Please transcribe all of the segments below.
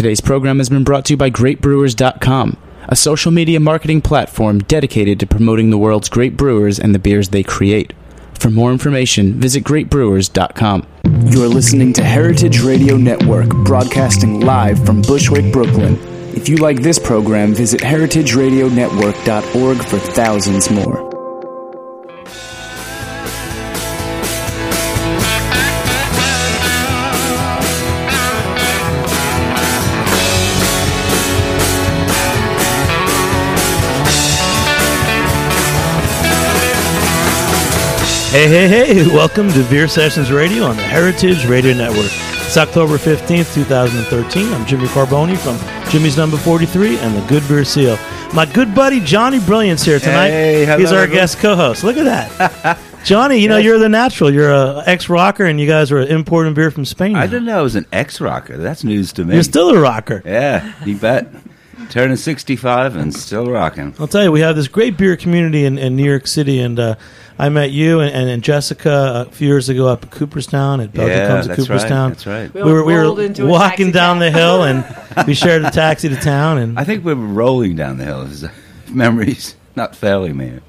Today's program has been brought to you by GreatBrewers.com, a social media marketing platform dedicated to promoting the world's great brewers and the beers they create. For more information, visit GreatBrewers.com. You're listening to Heritage Radio Network, broadcasting live from Bushwick, Brooklyn. If you like this program, visit heritageradionetwork.org for thousands more. Hey, hey, hey, welcome to Beer Sessions Radio on the Heritage Radio Network. It's October 15th, 2013. I'm Jimmy Carbone from Jimmy's Number 43 and the Good Beer Seal. My good buddy Johnny Brilliance here tonight. Hey, hello, He's our everyone. guest co host. Look at that. Johnny, you know, you're the natural. You're a ex rocker, and you guys are importing beer from Spain. I didn't know I was an ex rocker. That's news to me. You're still a rocker. yeah, you bet. Turning 65 and still rocking. I'll tell you, we have this great beer community in, in New York City, and uh, I met you and, and, and Jessica a few years ago up at Cooperstown at Belgium yeah, Comes to that's right. Cooperstown. That's right. We were, we were into a walking down the hill, and we shared a taxi to town. And I think we were rolling down the hill. His memories not failing me.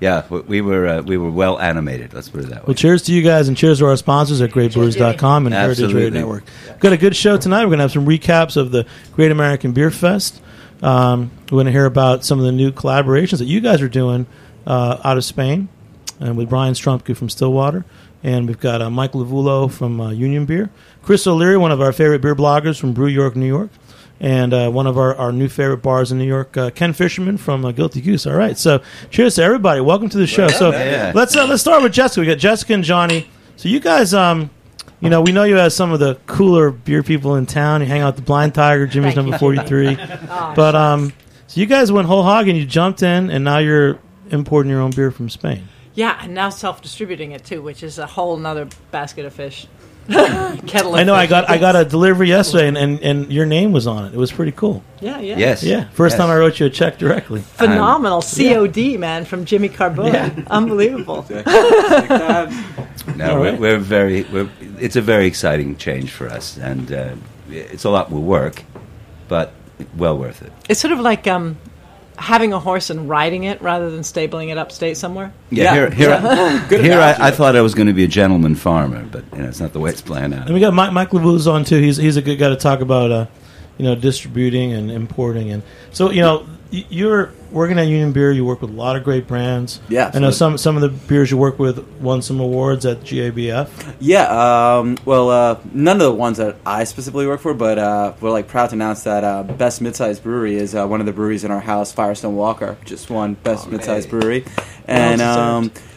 Yeah, we- we were uh, we were well animated. Let's put it that way. well, cheers to you guys, and cheers to our sponsors at GreatBrewers.com and Heritage Radio Network. We've got a good show tonight. We're going to have some recaps of the Great American Beer Fest. Um, we're going to hear about some of the new collaborations that you guys are doing uh, out of Spain, and with Brian Strumke from Stillwater, and we've got uh, Mike Lavulo from uh, Union Beer, Chris O'Leary, one of our favorite beer bloggers from Brew York, New York, and uh, one of our, our new favorite bars in New York, uh, Ken Fisherman from uh, Guilty Goose. All right, so cheers to everybody. Welcome to the show. So Yeah. let's uh, let's start with Jessica. We got Jessica and Johnny. So you guys, um, you know, we know you as some of the cooler beer people in town. You hang out with the Blind Tiger, Jimmy's number forty three. But um, so you guys went whole hog and you jumped in, and now you're importing your own beer from Spain. Yeah, and now self-distributing it too, which is a whole nother basket of fish. Kettle. Of I know. I got I got a delivery yesterday, and, and, and your name was on it. It was pretty cool. Yeah, yeah. Yes. Yeah, first Yes. time I wrote you a check directly. Phenomenal COD man from Jimmy Carbone. Yeah. Unbelievable. No, All we're, we're very. We're, it's a very exciting change for us, and uh, it's a lot more work, but well worth it. It's sort of like um, having a horse and riding it rather than stabling it upstate somewhere. Yeah, Yeah. here, here, I, Good here. I, I thought I was going to be a gentleman farmer, but you know, it's not the way it's planned out. And we got Mike, Mike Lavu's on too. He's he's a good guy to talk about, uh, you know, distributing and importing. And so you know, y- you're working at Union Beer. You work with a lot of great brands. Yeah, I know some some of the beers you work with won some awards at GABF. Yeah, um, well, uh, none of the ones that I specifically work for, but uh, we're like proud to announce that uh, Best Midsize Brewery is uh, one of the breweries in our house. Firestone Walker just won Best Oh, Midsize hey. Brewery, and Well um, deserved.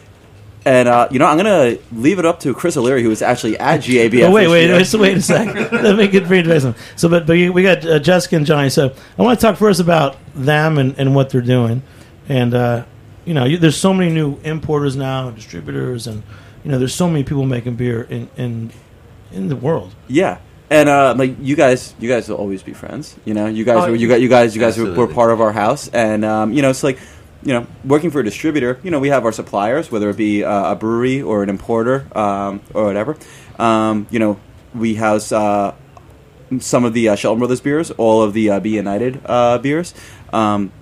And uh, you know I'm gonna leave it up to Chris O'Leary, who was actually at GABF. Oh wait, wait, wait, wait a second. Let me get pretty some. So, but but we got uh, Jessica and Johnny. So I want to talk first about them and, and what they're doing. And uh, you know, you, there's so many new importers now and distributors, and you know, there's so many people making beer in in in the world. Yeah. And uh, like you guys, you guys will always be friends. You know, you guys, Oh, were, you got, you guys, you guys were, were part of our house, and um, you know, it's like, you know, working for a distributor. You know, we have our suppliers, whether it be uh, a brewery or an importer um, or whatever. Um, you know, we house uh, some of the uh, Shelton Brothers beers, all of the uh, B. United uh, beers. Um,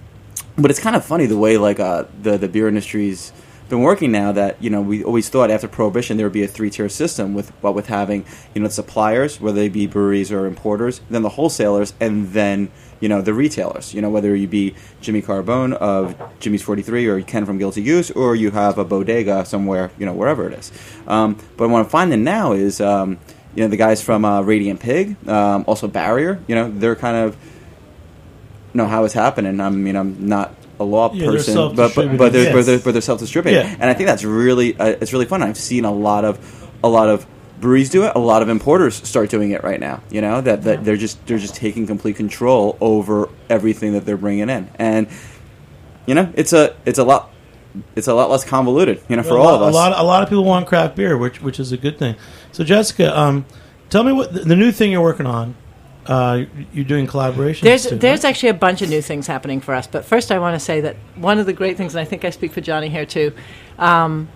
but it's kind of funny the way like uh, the the beer industry's been working now. That you know we always thought after prohibition there would be a three tier system with what with having you know the suppliers whether they be breweries or importers, then the wholesalers, and then you know the retailers. You know whether you be Jimmy Carbone of Jimmy's Forty Three or Ken from Guilty Goose or you have a bodega somewhere you know wherever it is. Um, but what I'm finding now is. Um, you know the guys from uh, Radiant Pig, um, also Barrier. You know they're kind of know how it's happening. I mean, I'm not a law Yeah, they're person, but but, self-distributing, but, they're, but, they're, but they're self-distributing, Yeah. and I think that's really uh, it's really fun. I've seen a lot of a lot of breweries do it. A lot of importers start doing it right now. You know that, that they're just they're just taking complete control over everything that they're bringing in, and you know it's a it's a lot it's a lot less convoluted. You know, for a all lot, of us. A lot, a lot of people want craft beer, which which is a good thing. So, Jessica, um, tell me what the, the new thing you're working on. Uh, you're doing collaborations. There's too, there's right? actually a bunch of new things happening for us. But first, I want to say that one of the great things, and I think I speak for Johnny here too. Um,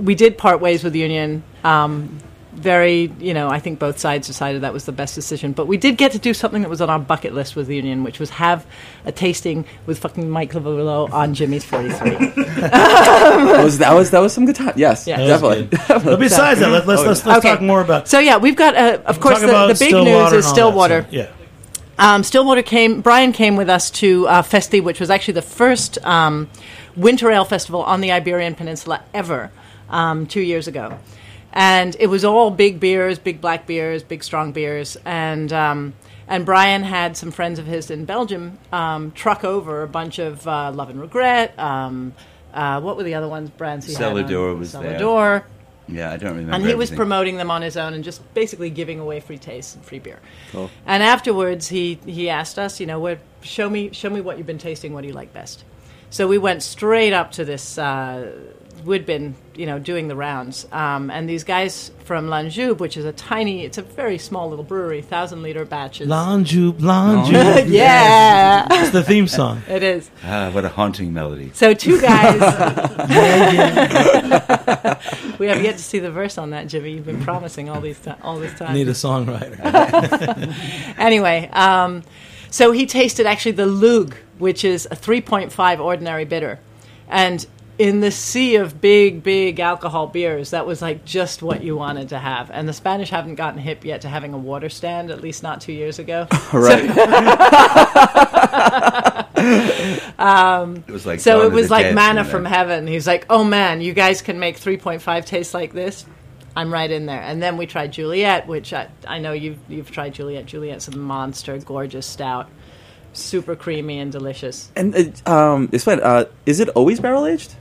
we did part ways with the Union um, very, you know, I think both sides decided that was the best decision. But we did get to do something that was on our bucket list with the union, which was have a tasting with fucking Mike Lavallo on Jimmy's 43. that was that was that was some good time. Yes, Yeah. Definitely. But besides that, let, let's let's, let's Okay. talk more about. so, yeah, we've got, uh, of course, the, the big Stillwater news is all that, Stillwater. so, yeah. Um, Stillwater came. Brian came with us to uh, Festi, which was actually the first um, winter ale festival on the Iberian Peninsula ever, um, two years ago, and it was all big beers, big black beers, big strong beers, and um, and Brian had some friends of his in Belgium um, truck over a bunch of uh, Love and Regret. Um, uh, what were the other ones? Brands he? Celador was there. Celador. Yeah, I don't remember. And he was promoting them on his own and just basically giving away free tastes and free beer. Cool. And afterwards, he, he asked us, you know, what, show me show me what you've been tasting. What do you like best? So we went straight up to this. Uh, we'd been, you know, doing the rounds, um, and these guys from Lanjube, which is a tiny, it's a very small little brewery, thousand liter batches. Lanjube, Lanjube. yeah, It's the theme song. it is. Ah, what a haunting melody. So two guys. we have yet to see the verse on that, Jimmy. You've been promising all these ti all this time. Need a songwriter. anyway, um, so he tasted actually the Lug, which is a 3.5 ordinary bitter. And in the sea of big, big alcohol beers, that was like just what you wanted to have. And the Spanish haven't gotten hip yet to having a water stand, at least not two years ago. right. It was like so it was like manna from heaven. He's like, oh man, you guys can make 3.5 taste like this. I'm right in there. And then we tried Juliet, which I, I know you've, you've tried Juliet. Juliet's a monster, gorgeous stout, super creamy and delicious. And uh, um, explain. Uh, is it always barrel aged?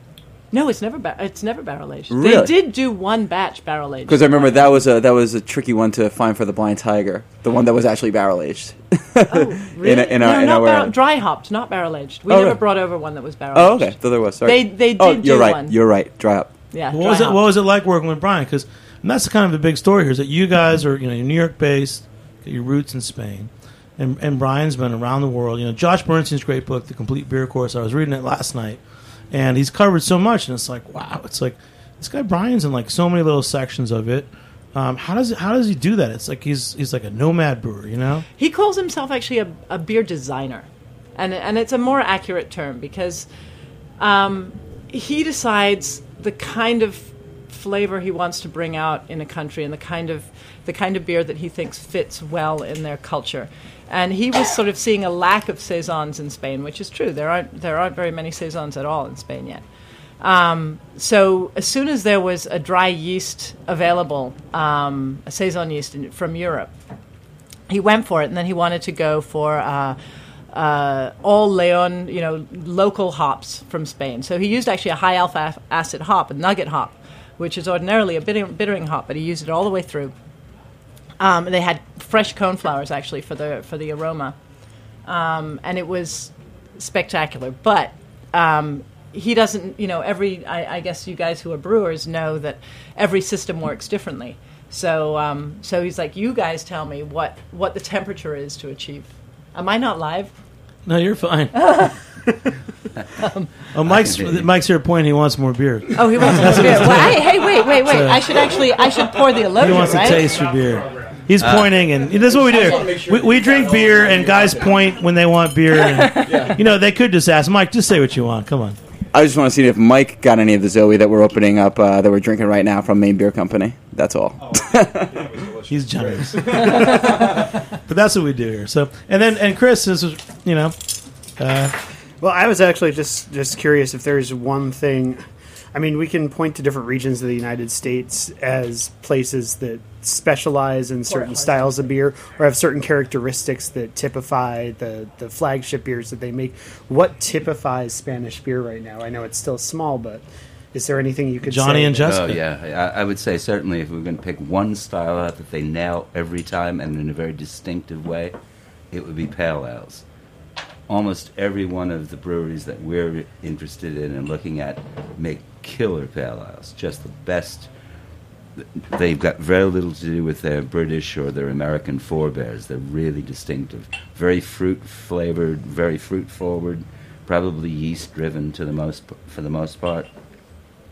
No, it's never ba- it's never barrel aged. Really? They did do one batch barrel aged. Because I remember that was a that was a tricky one to find for the blind tiger, the one that was actually barrel aged. oh, really? in a- in no, our- in not our- barrel, dry hopped, not barrel aged. We Oh, never okay. brought over one that was barrel Oh, aged. okay. So there was. Sorry. They they oh, did oh, do you're right. one. You're right. Dry up. yeah. What was it? What was it like working with Brian? Because that's kind of the big story here is that you guys are you know you're New York based, got your roots in Spain, and and Brian's been around the world. You know, Josh Bernstein's great book, The Complete Beer Course. I was reading it last night, and he's covered so much, and it's like wow, it's like this guy Brian's in like so many little sections of it. Um, how does how does he do that? It's like he's he's like a nomad brewer, you know. He calls himself actually a, a beer designer, and and it's a more accurate term because um, he decides the kind of flavor he wants to bring out in a country and the kind of the kind of beer that he thinks fits well in their culture. And he was sort of seeing a lack of saisons in Spain, which is true. There aren't there aren't very many saisons at all in Spain yet. Um, so as soon as there was a dry yeast available, um, a saison yeast in, from Europe, he went for it, and then he wanted to go for uh, uh, all Leon, you know, local hops from Spain. So he used actually a high alpha acid hop, a nugget hop, which is ordinarily a bitter, bittering hop, but he used it all the way through. Um, they had fresh cone flowers actually for the for the aroma, um, and it was spectacular. But um, he doesn't, you know, every. I, I guess you guys who are brewers know that every system works differently. So, um, so he's like, you guys tell me what what the temperature is to achieve. Am I not live? No, you're fine. oh, Mike's Mike's here pointing. He wants more beer. Oh, he wants more beer. Well, I, hey, wait, wait, wait! I should actually, I should pour the He elogia, wants to right? taste your beer. He's pointing, and this is what we do. We, we drink beer, and guys point when they want beer. And, You know, they could just ask Mike. Just say what you want. Come on. I just want to see if Mike got any of the Zoe that we're opening up uh, that we're drinking right now from Maine Beer Company. That's all. He's generous. but that's what we do here. So, and then and Chris is, you know, uh, Well, I was actually just just curious if there's one thing. I mean, we can point to different regions of the United States as places that specialize in certain styles of beer or have certain characteristics that typify the, the flagship beers that they make. What typifies Spanish beer right now? I know it's still small, but is there anything you could Johnny say and that- Jessica. Oh yeah, I, I would say certainly if we are going to pick one style out that they nail every time and in a very distinctive way, it would be pale ales. Almost every one of the breweries that we're interested in and looking at make killer pale ales, just the best. They've got very little to do with their British or their American forebears. They're really distinctive, very fruit flavored, very fruit forward, probably yeast driven to the most for the most part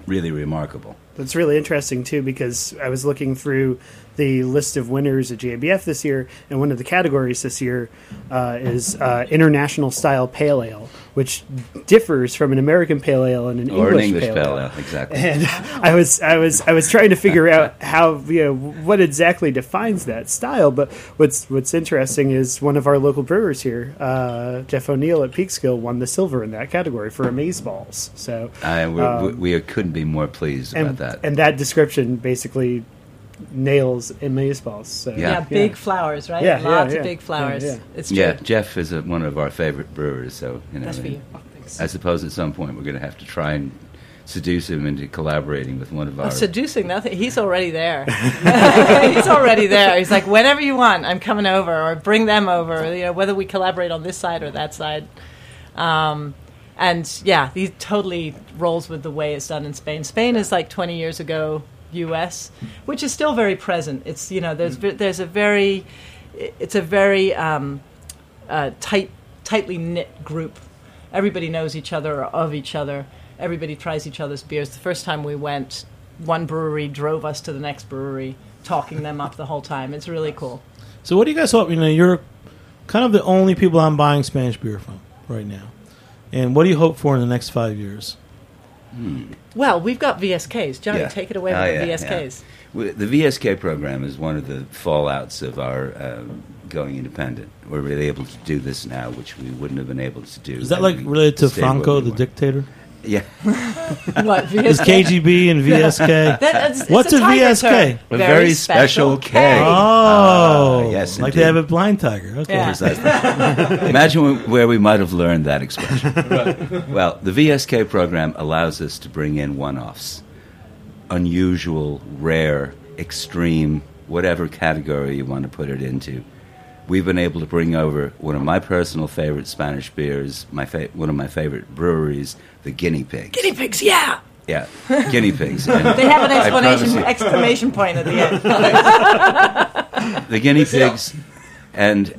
really remarkable. That's really interesting too because I was looking through the list of winners at GABF this year, and one of the categories this year uh, is uh, international style pale ale, which differs from an American pale ale and an or English, an English pale, ale. exactly. And I was I was I was trying to figure out how you know what exactly defines that style. But what's what's interesting is one of our local brewers here, uh, Jeff O'Neill at Peekskill, won the silver in that category for amaze balls. So I, Um, we couldn't be more pleased about and that. and that description basically nails amaze balls. So Yeah. Yeah, big flowers, right? Yeah, yeah, Lots yeah. of big flowers. Yeah, yeah. It's true. yeah, Jeff is a, one of our favorite brewers, so you know. That's for you. I suppose at some point we're going to have to try and seduce him into collaborating with one of our. Oh, seducing nothing. He's already there. He's already there. He's like, whenever you want, I'm coming over, or bring them over. You know, whether we collaborate on this side or that side. Um, and yeah, he totally rolls with the way it's done in Spain. Spain is like 20 years ago, U.S., which is still very present. It's you know, there's there's a very, it's a very um, uh, tight, tightly knit group. Everybody knows each other or of each other. Everybody tries each other's beers. The first time we went, one brewery drove us to the next brewery, talking them up the whole time. It's really cool. So, what do you guys hope? You know, you're kind of the only people I'm buying Spanish beer from right now. And what do you hope for in the next five years? Well, we've got VSKs. Johnny, Yeah. take it away Oh, with yeah, the VSKs. We- The VSK program is one of the fallouts of our um, going independent. We're really able to do this now, which we wouldn't have been able to do. Is that like related to Franco, the were. dictator? Yeah, What Is VSK? Is KGB and VSK? That- it's- it's What's a VSK? A very special K. Oh, Ah, yes, like indeed. they have a blind tiger. Okay. Yeah. Precisely. Imagine where we might have learned that expression. Well, the VSK program allows us to bring in one offs, unusual, rare, extreme, whatever category you want to put it into. We've been able to bring over one of my personal favorite Spanish beers, my fa- one of my favorite breweries, the Guinea Pigs. Guinea pigs, yeah. Yeah, guinea pigs. And They have an explanation exclamation point at the end. the guinea pigs, and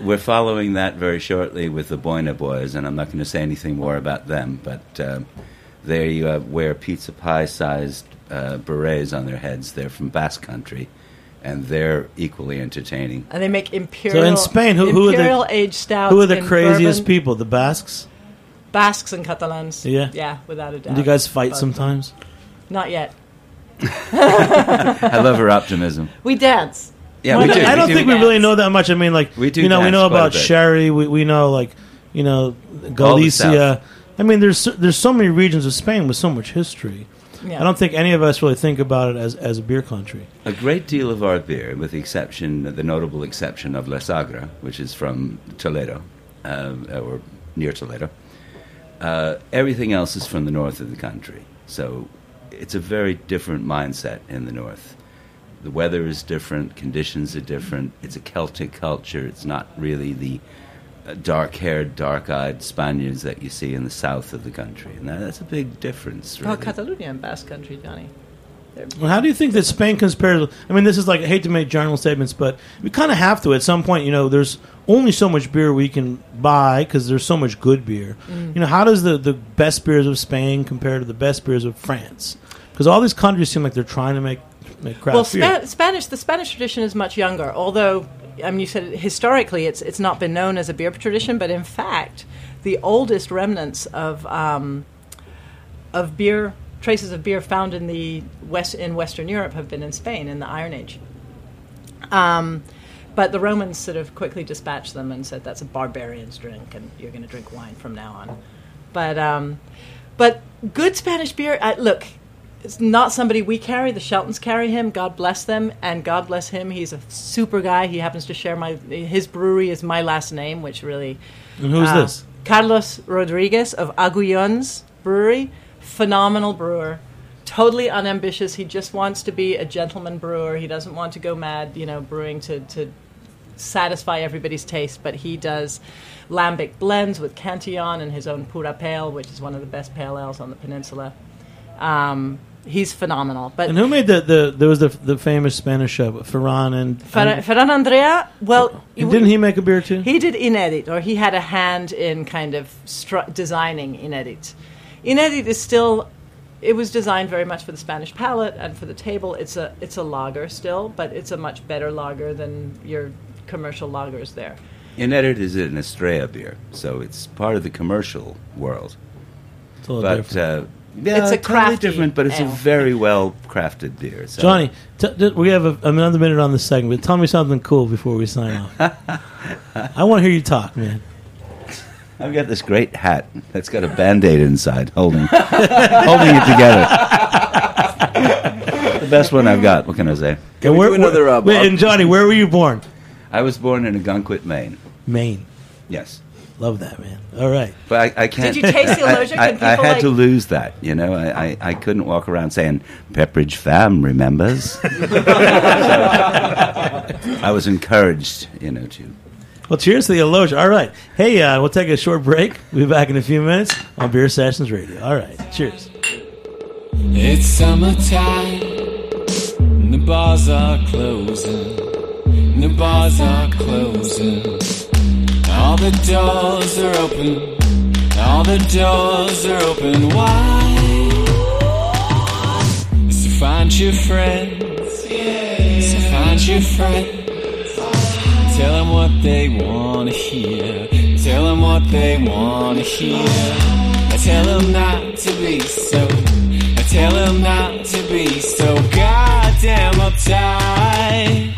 we're following that very shortly with the Boina Boys, and I'm not going to say anything more about them, but um, they uh, wear pizza pie-sized uh, berets on their heads. They're from Basque Country, and they're equally entertaining. And they make imperial. So in Spain, who- who are the- imperial aged stouts? Who are the in craziest bourbon. people? The Basques? Basques and Catalans. Yeah. yeah, without a doubt. Do you guys fight Both. sometimes? Not yet. I love her optimism. We dance. Yeah, Well, we do. I don't we think do. we really know that much. I mean, like We do you know, we dance know quite a about bit. sherry. We, we know like you know Galicia. I mean, there's so- there's so many regions of Spain with so much history. Yeah. I don't think any of us really think about it as as a beer country. A great deal of our beer, with the exception, the notable exception of La Sagra, which is from Toledo, uh, or near Toledo, uh, everything else is from the north of the country. So it's a very different mindset in the north. The weather is different, conditions are different. It's a Celtic culture. It's not really the uh, dark-haired, dark-eyed Spaniards that you see in the south of the country, and that, that's a big difference. Oh, Catalonia and Basque Country, Johnny. Well, how do you think that Spain compares? I mean, this is like I hate to make general statements, but we kind of have to at some point. You know, there's only so much beer we can buy because there's so much good beer. Mm. You know, how does the the best beers of Spain compare to the best beers of France? Because all these countries seem like they're trying to make make craft well, beer. Spa- Spanish. The Spanish tradition is much younger. Although, I mean, you said historically it's it's not been known as a beer tradition, but in fact, the oldest remnants of um, of beer traces of beer found in the west in Western Europe have been in Spain in the Iron Age. Um, but the Romans sort of quickly dispatched them and said that's a barbarian's drink, and you're going to drink wine from now on. But um, but good Spanish beer. Uh, look, it's not somebody we carry. The Sheltons carry him. God bless them, and God bless him. He's a super guy. He happens to share my his brewery is my last name, which really. and who's uh, this? Carlos Rodriguez of Agullons Brewery, phenomenal brewer. Totally unambitious. He just wants to be a gentleman brewer. He doesn't want to go mad, you know, brewing to, to satisfy everybody's taste. But he does lambic blends with Cantillon and his own Pura Pale, which is one of the best pale ales on the peninsula. Um, he's phenomenal. But And who made the the there was the the famous Spanish chef Ferran and, Fer- Ferran Adrià, well, didn't he make a beer too? He did Inedit, or he had a hand in kind of stru- designing Inedit. Inedit is still it was designed very much for the Spanish palate and for the table. It's a it's a lager still, but it's a much better lager than your commercial lagers there. Inedit is an Estrella beer, so it's part of the commercial world. It's a little But different. uh, yeah, It's a totally crafty different, but it's ale. a very well crafted beer. So. Johnny, t- t- we have a, another minute on the segment. Tell me something cool before we sign off. I want to hear you talk, man. I've got this great hat that's got a band-aid inside, holding holding it together. the best one I've got. What can I say? Can we do another, uh, wait, and Johnny, where were you born? I was born in Ogunquit, Maine. Maine. Yes, Love that, man. All right. but I, I can't. Did you taste the allergic? I, I, I people, had to lose that. You know, I, I, I couldn't walk around saying Pepperidge Farm remembers. So, I was encouraged, you know, to. Well, cheers to the Elogia. All right. Hey, uh, we'll take a short break. We'll be back in a few minutes on Beer Sessions Radio. All right. Cheers. It's summertime, and the bars are closing. And the bars are closing. All the doors are open. All the doors are open wide. So find your friends. So find your friends. Tell them what they wanna hear. Tell them what they wanna hear. I tell them not to be so. I tell them not to be so goddamn uptight.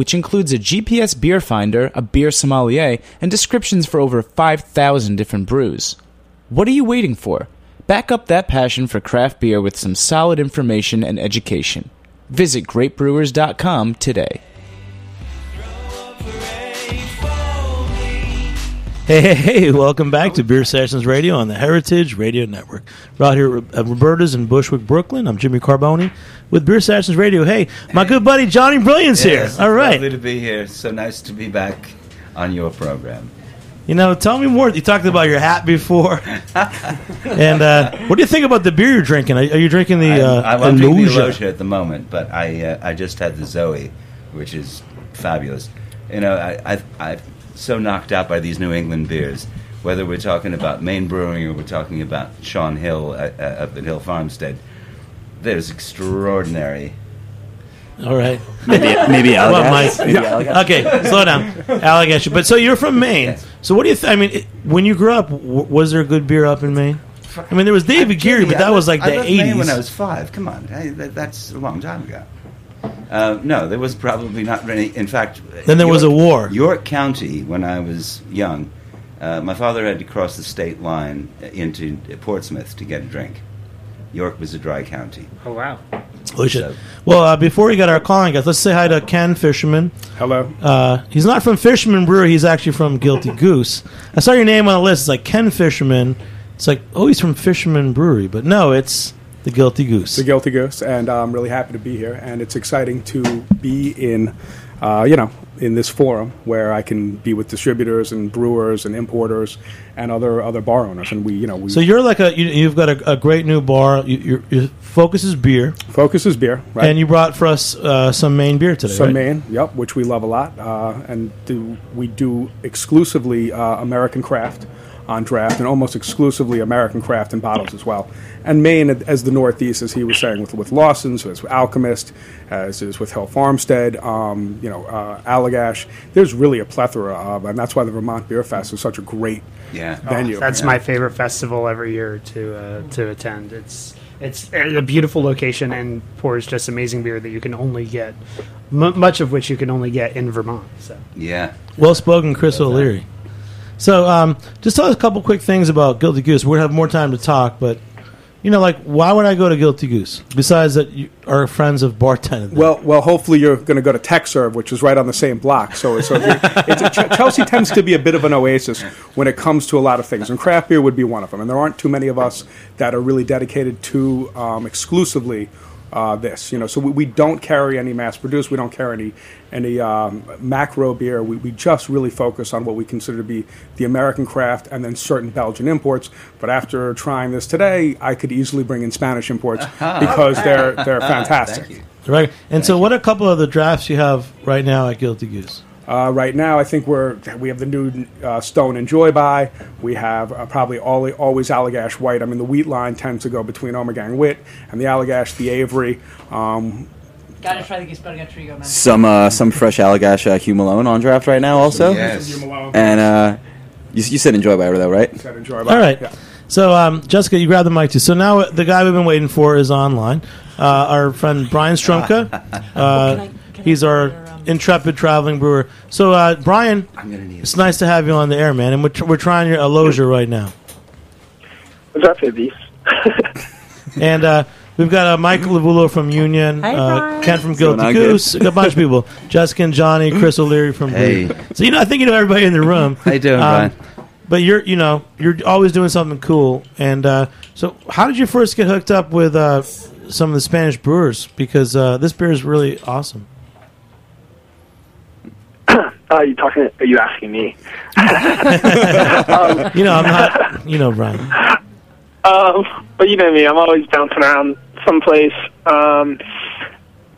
which includes a GPS beer finder, a beer sommelier, and descriptions for over 5,000 different brews. What are you waiting for? Back up that passion for craft beer with some solid information and education. Visit greatbrewers.com today. Hey, hey, hey, welcome back to Beer Sessions Radio on the Heritage Radio Network. We're out here at Roberta's in Bushwick, Brooklyn. I'm Jimmy Carbone with Beer Sessions Radio. Hey, my good buddy Johnny Brilliant's Yes, here. All right. lovely to be here. So nice to be back on your program. You know, tell me more. You talked about your hat before. and uh, what do you think about the beer you're drinking? Are, are you drinking the uh, I'm, I'm drinking the? Elogia at the moment, but I uh, I just had the Zoe, which is fabulous. You know, I, I I'm so knocked out by these New England beers. Whether we're talking about Maine Brewing or we're talking about Shaun Hill uh, uh, up at Hill Farmstead, there's extraordinary. All right. Maybe, maybe Well, Allagash. Mike. Maybe Allagash. Okay, slow down. Allegation. But so you're from Maine. Yes. So what do you? Th- I mean, it, when you grew up, w- was there a good beer up in Maine? I mean, there was David Geary, but I that was left- like the I left Maine '80s. when I was five. Come on, hey, that, that's a long time ago. Uh, no, there was probably not any. In fact, Then there was a war. York County, when I was young, uh, my father had to cross the state line into Portsmouth to get a drink. York was a dry county. Oh wow! Oh, shit. So- Well, uh, before we get our calling guys, let's say hi to Ken Fisherman. Hello. Uh, he's not from Fisherman Brewery. He's actually from Guilty Goose. I saw your name on the list. It's like Ken Fisherman. It's like, oh, he's from Fisherman Brewery, but no, it's the Guilty Goose. the Guilty Goose, and I'm really happy to be here. And it's exciting to be in, uh, you know, in this forum where I can be with distributors and brewers and importers and other other bar owners. And we, you know, we so you're like a you, you've got a, a great new bar. You, your, your focus is beer, focus is beer, right? and you brought for us uh, some Maine beer today. Some right? Maine, yep, which we love a lot, uh, and do, we do exclusively uh, American craft on draft, and almost exclusively American craft and bottles as well. And Maine, as the Northeast, as he was saying, with with Lawson's, as with Alchemist, as is with Hill Farmstead, um, you know, uh, Allagash. There's really a plethora of, and that's why the Vermont Beer Fest is such a great Yeah. venue. That's Yeah. my favorite festival every year to uh, to attend. It's It's a beautiful location and pours just amazing beer that you can only get, m- much of which you can only get in Vermont. So Yeah. Well spoken, Chris O'Leary. So, um, just tell us a couple quick things about Guilty Goose. Gonna have more time to talk, but you know, like, why would I go to Guilty Goose besides that you are friends of bartending? Well, well, hopefully you're going to go to Tekserve, which is right on the same block. So, so Ch- Chelsea tends to be a bit of an oasis when it comes to a lot of things, and craft beer would be one of them. And there aren't too many of us that are really dedicated to um, exclusively uh, this. You know, so we, we don't carry any mass produced. We don't carry any any um, macro beer. We, we just really focus on what we consider to be the American craft, and then certain Belgian imports. But after trying this today, I could easily bring in Spanish imports because they're they're fantastic. Thank you. right. And so, what are a couple of the drafts you have right now at Guilty Goose? Uh, right now, I think we're we have the new uh, Stone Enjoy By. We have uh, probably all, always Allagash White. I mean, the wheat line tends to go between Omegang Wit and the Allagash, the Avery. Um, Gotta try the Gisberga Trigo, man. Some uh, some fresh Allagash uh, Hugh Malone on draft right now also. Yes. And uh, you, you said enjoy by though, right? Said Enjoy by. All right. Yeah. So, um, Jessica, you grab the mic too. So now the guy we've been waiting for is online. Uh, our friend Brian Strumke. Uh, Can I- can he's get our your, um, intrepid traveling brewer. So, uh, Brian, I'm gonna need. it's nice to have you on the air, man. And we're, tr- we're trying your Aloja right now. What's up, babies? And uh, we've got uh, Mike Lavulo from Union, Hey, uh, Brian. Ken from going Guilty on, good? Goose, a bunch of people. Jessica and Johnny, Chris O'Leary from Hey. Brew. So you know, I think you know everybody in the room. How you doing, Um, Brian? But you're, you know, you're always doing something cool. And uh, so, how did you first get hooked up with uh, some of the Spanish brewers? Because uh, this beer is really awesome. Uh, you talking? Are you asking me? You know, I'm not, you know, Brian. Um, but you know me, I'm always bouncing around someplace. Um,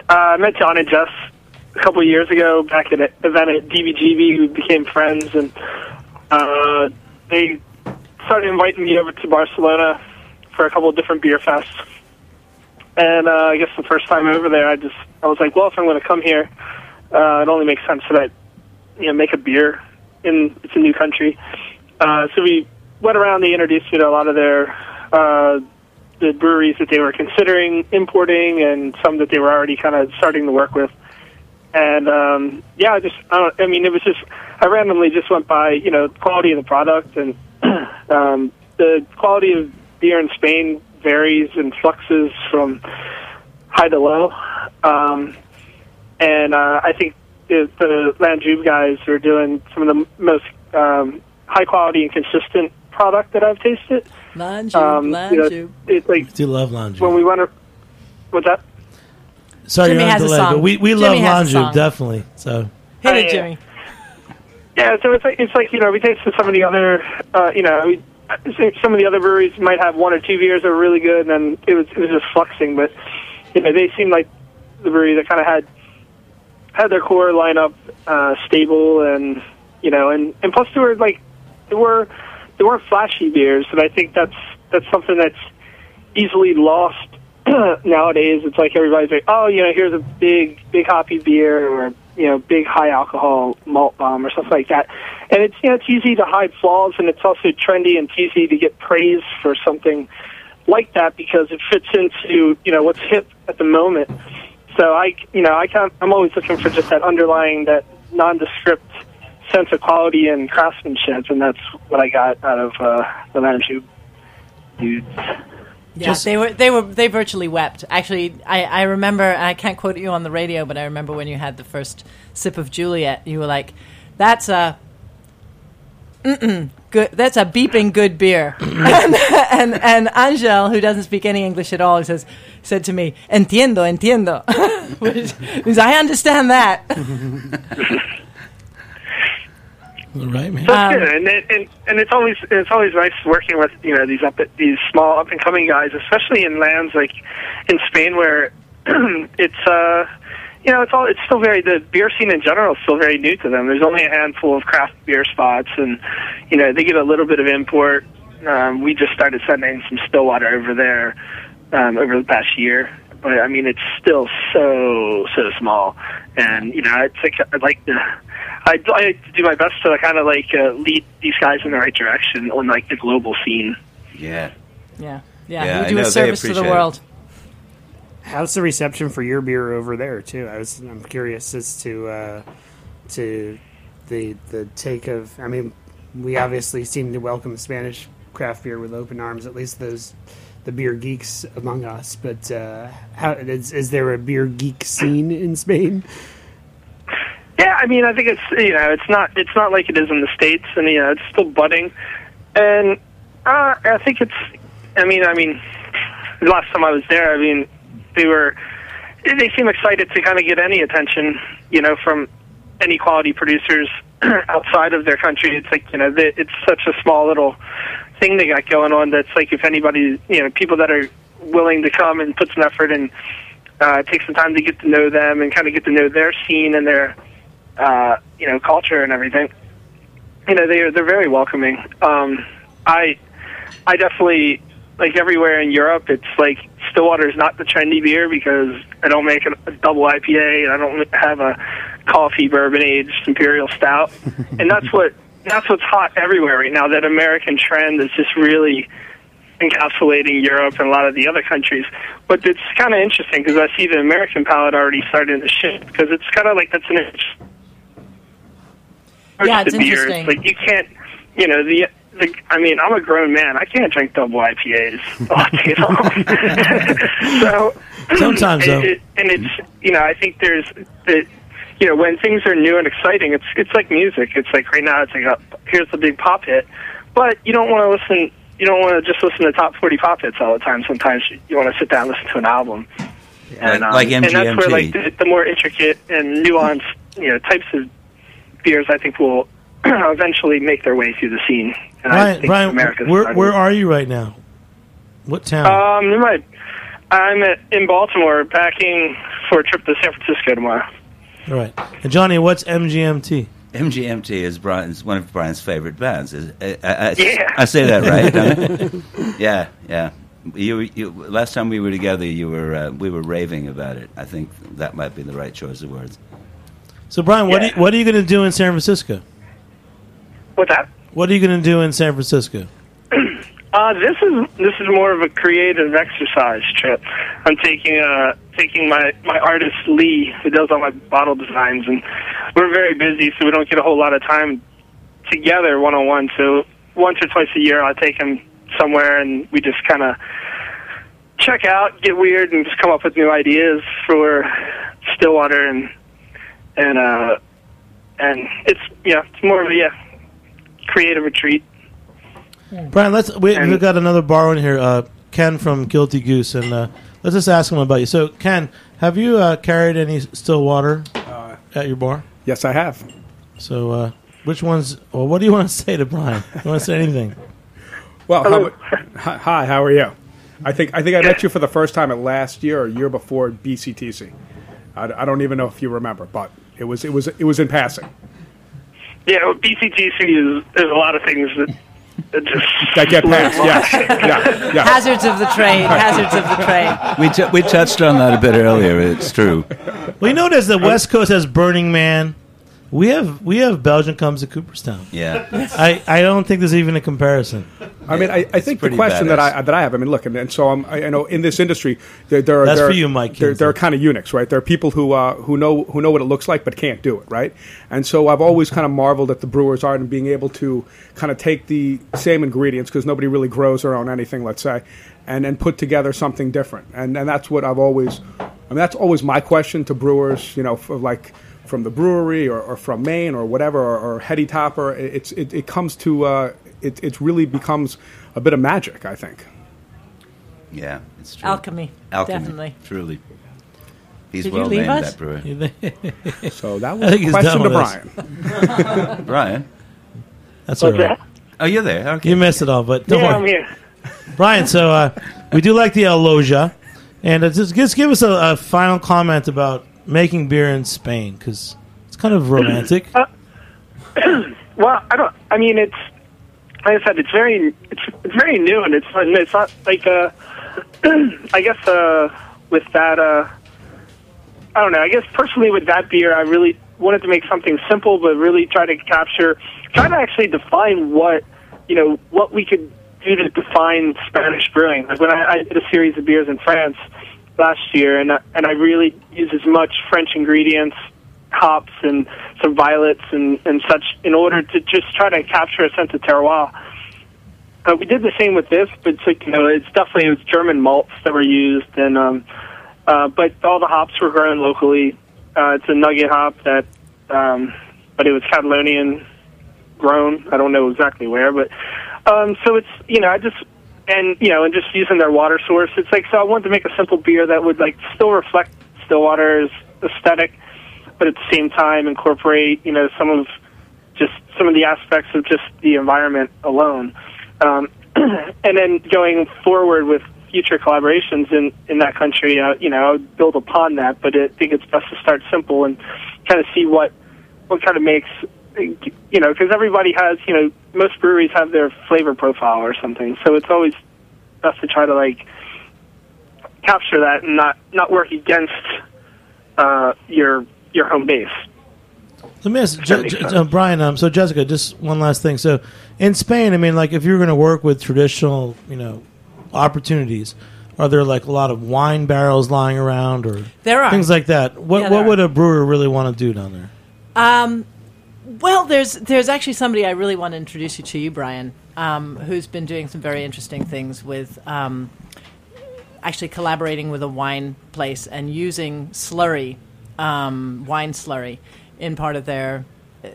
uh, I met John and Jess a couple of years ago back at an event at DBGB. We became friends, and uh, they started inviting me over to Barcelona for a couple of different beer fests. And uh, I guess the first time over there, I just I was like, well, if I'm going to come here, uh, it only makes sense that I, you know, make a beer in it's a new country. Uh, so we went around. They introduced me to a lot of their uh, the breweries that they were considering importing, and some that they were already kind of starting to work with. And um, yeah, I just I, don't, I mean, it was just I randomly just went by you know quality of the product, and um, the quality of beer in Spain varies and fluxes from high to low. Um, and uh, I think the, the Landjube guys are doing some of the most um, high quality and consistent product that I've tasted. Lanju, Um, you know, Lanju. it's like Do love Lanju. when we went. ar- What's that? Sorry, Jimmy you're on has a delay, song. but we, we Jimmy love has a Lanju, definitely. So, Hit it. Jimmy. Yeah, so it's like it's like you know we tasted some of the other uh, you know we, some of the other breweries might have one or two beers that were really good, and then it was it was just fluxing. But you know they seemed like the brewery that kind of had had their core lineup uh, stable, and you know, and and plus they were like they were they weren't flashy beers, and I think that's that's something that's easily lost nowadays. It's like everybody's like, oh, you know, here's a big big hoppy beer or you know big high alcohol malt bomb or something like that. And it's you know it's easy to hide flaws, and it's also trendy and easy to get praise for something like that because it fits into you know what's hip at the moment. So I you know I can't, I'm always looking for just that underlying that nondescript sense of quality and craftsmanship, and that's what I got out of uh, the Manchu dudes. Yeah, Just- they were they were they virtually wept. Actually, I I remember I can't quote you on the radio, but I remember when you had the first sip of Juliet, you were like, "That's a." Mm-mm, good. That's a beeping good beer, and, and and Angel, who doesn't speak any English at all, says said to me, "Entiendo, entiendo," which means I understand that. right, man. So it's Um, good, and, it, and and it's always it's always nice working with you know these up these small up and coming guys, especially in lands like in Spain where it's uh you know it's all it's still very the beer scene in general is still very new to them. There's only a handful of craft beer spots, and you know they get a little bit of import. Um, we just started sending some Stillwater over there um, over the past year. But I mean, it's still so so small, and you know, it's like I'd like to, I I like to do my best to kind of like uh, lead these guys in the right direction on like the global scene. Yeah. Yeah. Yeah, Yeah, we I do know, a service to the world. it. How's the reception for your beer over there too? I was I'm curious as to uh, to the the take of. I mean, we obviously seem to welcome Spanish craft beer with open arms. At least those the beer geeks among us. But uh, how is, is there a beer geek scene in Spain? Yeah, I mean, I think it's you know, it's not it's not like it is in the states, and you know, it's still budding, and uh, I think it's. I mean, I mean, last time I was there, I mean, they were they seem excited to kind of get any attention, you know, from any quality producers outside of their country. It's like you know, they, it's such a small little thing they got going on. That's like if anybody, you know, people that are willing to come and put some effort and uh, take some time to get to know them and kind of get to know their scene and their uh, you know culture and everything. You know, they're they're very welcoming. Um, I I definitely like everywhere in Europe. It's like Stillwater is not the trendy beer because I don't make a, a double IPA and I don't have a coffee bourbon aged imperial stout, and that's what that's what's hot everywhere right now. That American trend is just really encapsulating Europe and a lot of the other countries. But it's kind of interesting because I see the American palate already starting to shift because it's kind of like that's an inch. Yeah, it's the beer. interesting. It's like you can't, you know, the. I mean, I'm a grown man. I can't drink double IPAs all day long. so Sometimes, it- though. it- and it's you know, I think there's the, you know, when things are new and exciting, it's it's like music. It's like right now, it's like a, here's the big pop hit, but you don't want to listen. You don't want to just listen to top 40 pop hits all the time. Sometimes you, want to sit down and listen to an album. And, um, like and that's where like the, the more intricate and nuanced, you know, types of beers, I think will eventually make their way through the scene. And I Brian, think Brian, where where are you right now? What town? Um, in my, I'm at, in Baltimore, packing for a trip to San Francisco tomorrow. All right. And Johnny, what's MGMT? MGMT is Brian's one of Brian's favorite bands. Is I, I, I, Yeah. I say that right? I? yeah, yeah. You, you, last time we were together, you were uh, we were raving about it. I think that might be the right choice of words. So, Brian, what, Yeah. are you, what are you going to do in San Francisco? What's that? What are you going to do in San Francisco? Uh, this is this is more of a creative exercise trip. I'm taking uh taking my my artist Lee, who does all my bottle designs, and we're very busy, so we don't get a whole lot of time together one on one. So once or twice a year, I'll take him somewhere, and we just kind of check out, get weird, and just come up with new ideas for Stillwater, and and uh and it's yeah, it's more of a yeah creative retreat. Brian, let's we, we've got another borrow in here. Uh, Ken from Guilty Goose, and uh, let's just ask him about you. So, Ken, have you uh, carried any still water Uh, at your bar? yes, I have. So, uh, which ones? Well, what do you want to say to Brian? You want to say anything? Well, how, hi, hi, how are you? I think I think I met you for the first time at last year or year before BCTC. I, I don't even know if you remember, but it was it was it was in passing. Yeah, well, BCTC is there's a lot of things that, that just That get passed, yes, yeah, yeah. Hazards of the trade. Hazards of the trade. We t- we touched on that a bit earlier. It's true. Well, you notice the West Coast has Burning Man. We have we have Belgium comes to Cooperstown. Yeah, I, I don't think there's even a comparison. I mean, I, I think the pretty question that. I that I have, I mean, look, and, and so I'm, I, I know in this industry, there, there are That's there, for you, Mike There, there are kind of eunuchs, right? There are people who uh, who know who know what it looks like but can't do it, right? And so I've always kind of marveled at the brewers' art and being able to kind of take the same ingredients because nobody really grows their own anything, let's say, and and put together something different. And and that's what I've always, I mean, that's always my question to brewers, you know, for like from the brewery or, or from Maine or whatever or, or Heady Topper. It- It's it, it comes to uh, it it really becomes a bit of magic, I think. yeah, it's true. Alchemy. Alchemy, Definitely. truly. He's Did you well leave named us? that brewer. So that was a question to. Brian. Brian, That's all What's right. that? oh, you're there. Okay. You missed it all, but don't Yeah, worry. I'm here. Brian, so uh, we do like the Aloja, and uh, just, just give us a, a final comment about making beer in Spain because it's kind of romantic. Well, I don't. I mean, it's like I said, it's very it's it's very new, and it's it's not like uh, I guess uh, with that uh, I don't know. I guess personally with that beer, I really wanted to make something simple, but really try to capture, try to actually define what you know what we could do to define Spanish brewing. Like when I, I did a series of beers in France last year, and I, and I really used as much French ingredients, hops, and some violets and and such in order to just try to capture a sense of terroir. Uh, we did the same with this, but like, you know, it's definitely it was German malts that were used, and um, uh, but all the hops were grown locally. Uh, it's a nugget hop that, um, but it was Catalonian grown. I don't know exactly where, but um, so it's you know I just and you know and just using their water source. It's like so I wanted to make a simple beer that would like still reflect Stillwater's aesthetic, but at the same time incorporate you know some of just some of the aspects of just the environment alone. Um, and then going forward with future collaborations in in that country, uh, you know, I would build upon that. But I think it's best to start simple and kind of see what what kind of makes you know because everybody has you know most breweries have their flavor profile or something, so it's always best to try to like capture that and not not work against uh, your your home base. Let me ask Je- Je- uh, Brian. Um, so Jessica, just one last thing. So in Spain, I mean, like if you're going to work with traditional, you know, opportunities, are there like a lot of wine barrels lying around or There are. things like that? What Yeah, what there would a brewer really want to do down there? Um, well, there's there's actually somebody I really want to introduce you to, you Brian, um, who's been doing some very interesting things with um, actually collaborating with a wine place and using slurry, um, wine slurry, in part of their uh,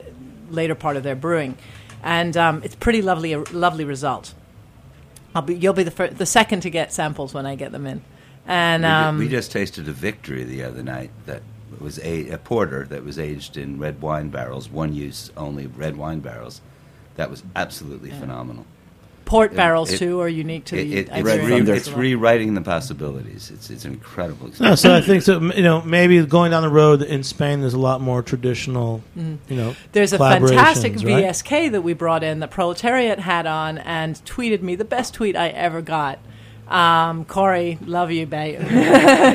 later part of their brewing, and um, it's pretty lovely, a lovely result. I'll be, you'll be the fir- the second to get samples when I get them in, and we, ju- um, we just tasted a victory the other night that was a, a porter that was aged in red wine barrels, one use only red wine barrels. That was absolutely phenomenal. port it- barrels it- too are unique to It, the it, it's, Iberian re- it's rewriting the possibilities. It's it's incredible. No, so I think so. You know, maybe going down the road in Spain, there's a lot more traditional. You know, There's a fantastic collaborations, right? VSK that we brought in that Proletariat had on and tweeted me the best tweet I ever got. Um, Corey, love you, babe.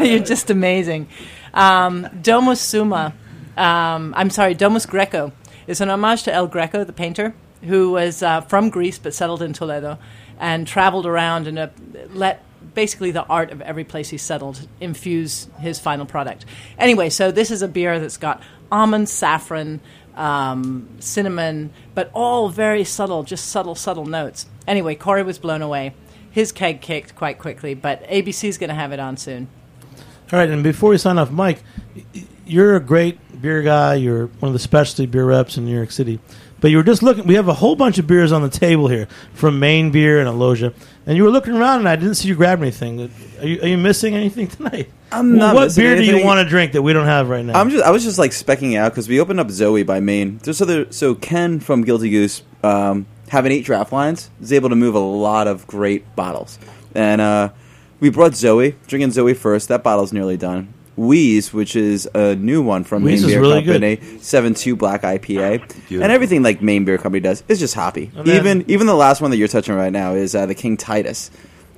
You're just amazing. Um, Domus Suma, um, I'm sorry, Domus Greco is an homage to El Greco, the painter, who was uh, from Greece but settled in Toledo and traveled around and uh, let basically the art of every place he settled infuse his final product. Anyway, so this is a beer that's got almond, saffron, um, cinnamon, but all very subtle, just subtle, subtle notes. Anyway, Corey was blown away. His keg kicked quite quickly, but ABC's going to have it on soon. All right, and before we sign off, Mike, you're a great beer guy. You're one of the specialty beer reps in New York City. But you were just looking. We have a whole bunch of beers on the table here from Maine Beer and Aloja, and you were looking around, and I didn't see you grab anything. Are you, are you missing anything tonight? I'm not What beer do you want to drink that we don't have right now? I'm just I was just like specking out because we opened up Zoe by Maine. So there, so Ken from Guilty Goose, um, having eight draft lines, is able to move a lot of great bottles. And uh, we brought Zoe, drinking Zoe first. That bottle's nearly done. Weez, which is a new one from Weez Maine Beer really Company, seven two black IPA, Beautiful. and everything like Maine Beer Company does is just hoppy. And then- even even the last one that you're touching right now is uh, the King Titus,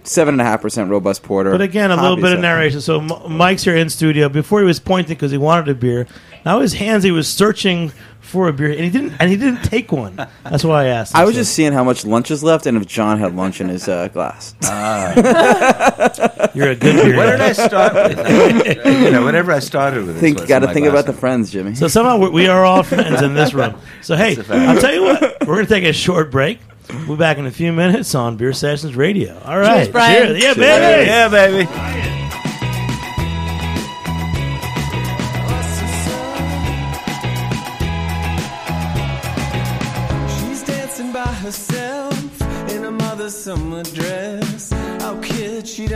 seven and a half percent robust porter. But again, a little bit of narration. So M- Mike's here in studio. Before he was pointing because he wanted a beer. Now his hands, he was searching for a beer, and he didn't. And he didn't take one. That's why I asked. him. I was So- just seeing how much lunch is left, and if John had lunch in his uh, glass. You're a good beer. What guy. did I start with? you know, whatever I started with. is think what's got to think about the friends, Jimmy. So somehow we- we are all friends in this room. So hey, That's a fact. I'll tell you what. We're going to take a short break. We'll be back in a few minutes on Beer Sessions Radio. All right, Cheers, Brian. Cheers. Yeah, baby. Yeah, baby.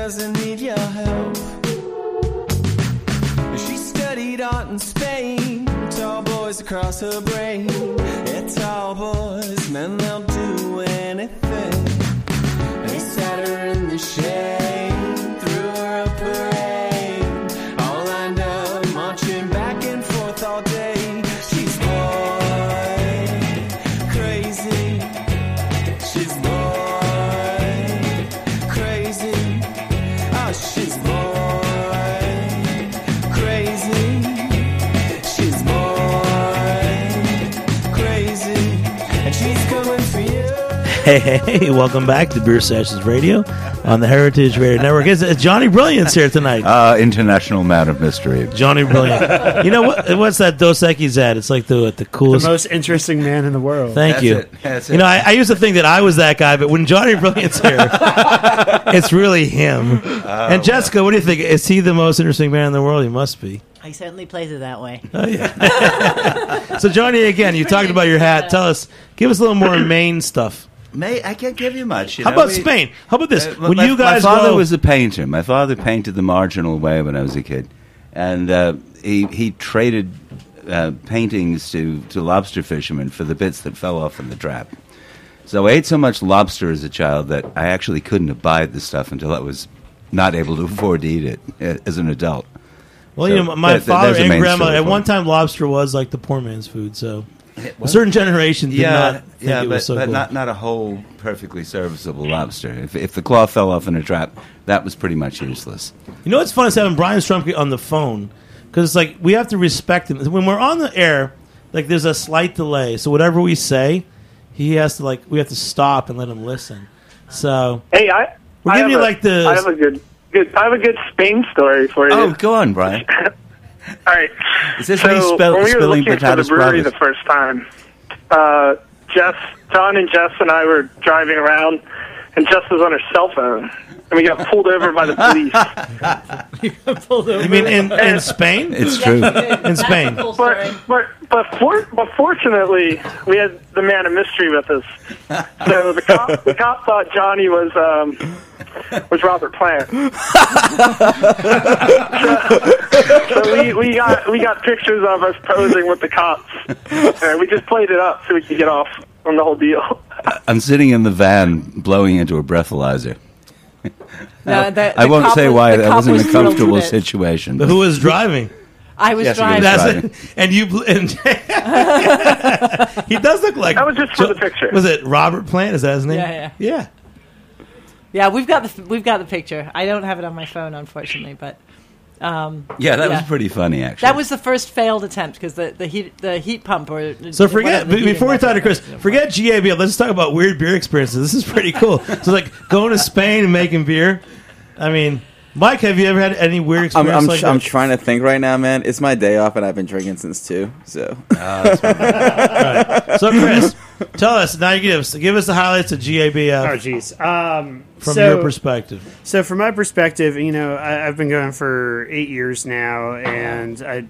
Doesn't need your help. She studied art in Spain. Tall boys across her brain. Yeah, tall boys, men, they'll do anything. They sat her in the shade, Hey, hey, hey, welcome back to Beer Sessions Radio on the Heritage Radio Network. It's, it's Johnny Brilliance here tonight. Uh, international man of mystery. Johnny Brilliant. You know what? What's that Dos Equis at? It's like the the The coolest. most interesting man in the world. Thank That's you. it. That's You it. know, I, I used to think that I was that guy, but when Johnny Brilliant's here, it's really him. Oh, and Jessica, what do you think? Is he the most interesting man in the world? He must be. He certainly plays it that way. Oh, yeah. So, Johnny, again, you talked about your hat. Tell us, give us a little more Maine stuff. May I can't give you much. You How know, about we- Spain? How about this? Uh, when my, you guys my father go, was a painter. My father painted the marginal way when I was a kid, and uh, he he traded uh, paintings to, to lobster fishermen for the bits that fell off in the trap. So I ate so much lobster as a child that I actually couldn't abide the stuff until I was not able to afford to eat it uh, as an adult. well, so you know, my that- father and grandma. At one time, lobster was like the poor man's food. So, a certain generation did yeah, not think yeah, it but, was so but cool. not not a whole perfectly serviceable lobster. If if the claw fell off in a trap, that was pretty much useless. You know what's fun is having Brian Strumke on the phone because it's like we have to respect him. When we're on the air, like there's a slight delay, so whatever we say, he has to like we have to stop and let him listen. So Hey, I We're I giving have you a- like the- I have a good good I have a good Spain story for oh, you. Oh, go on, Brian. All right. Is this so me spell- when we were spilling looking for the brewery the first time, uh, Jess, John, and Jess and I were driving around, and Jess was on her cell phone, and we got pulled over by the police. you got Pulled over. you mean in, in Spain? It's true. In Spain. Cool. But but but, for, but fortunately, we had the man of mystery with us. So the cop the cop thought Johnny was um, was Robert Plant. so we, we got we got pictures of us posing with the cops, and we just played it up so we could get off on the whole deal. I'm sitting in the van blowing into a breathalyzer. No, the- I the won't cop say was- why the that cop wasn't was a thrilled comfortable with it. situation. Who was driving? I was Yes, he driving. was That's driving. it. And you bl- and he does look like That was just for the picture. Was it Robert Plant? Is that his name? Yeah, yeah. yeah. Yeah, we've got the we've got the picture. I don't have it on my phone, unfortunately, but um, Yeah, that was pretty funny, actually. that was the first failed attempt because the, the heat the heat pump or So forget whatever, the before we heating talk to Chris, forget GABF. Let's talk about weird beer experiences. This is pretty cool. so like going to Spain and making beer. I mean, Mike, have you ever had any weird I'm, I'm, like I'm trying to think right now, man. It's my day off, and I've been drinking since two. So so Chris, tell us now. You give us give us the highlights of GABF Oh, jeez. Um, from so, your perspective. So, from my perspective, you know, I, I've been going for eight years now, and I,